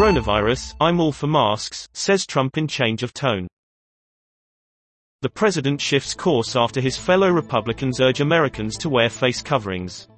Coronavirus, I'm all for masks, says Trump in change of tone. The president shifts course after his fellow Republicans urge Americans to wear face coverings.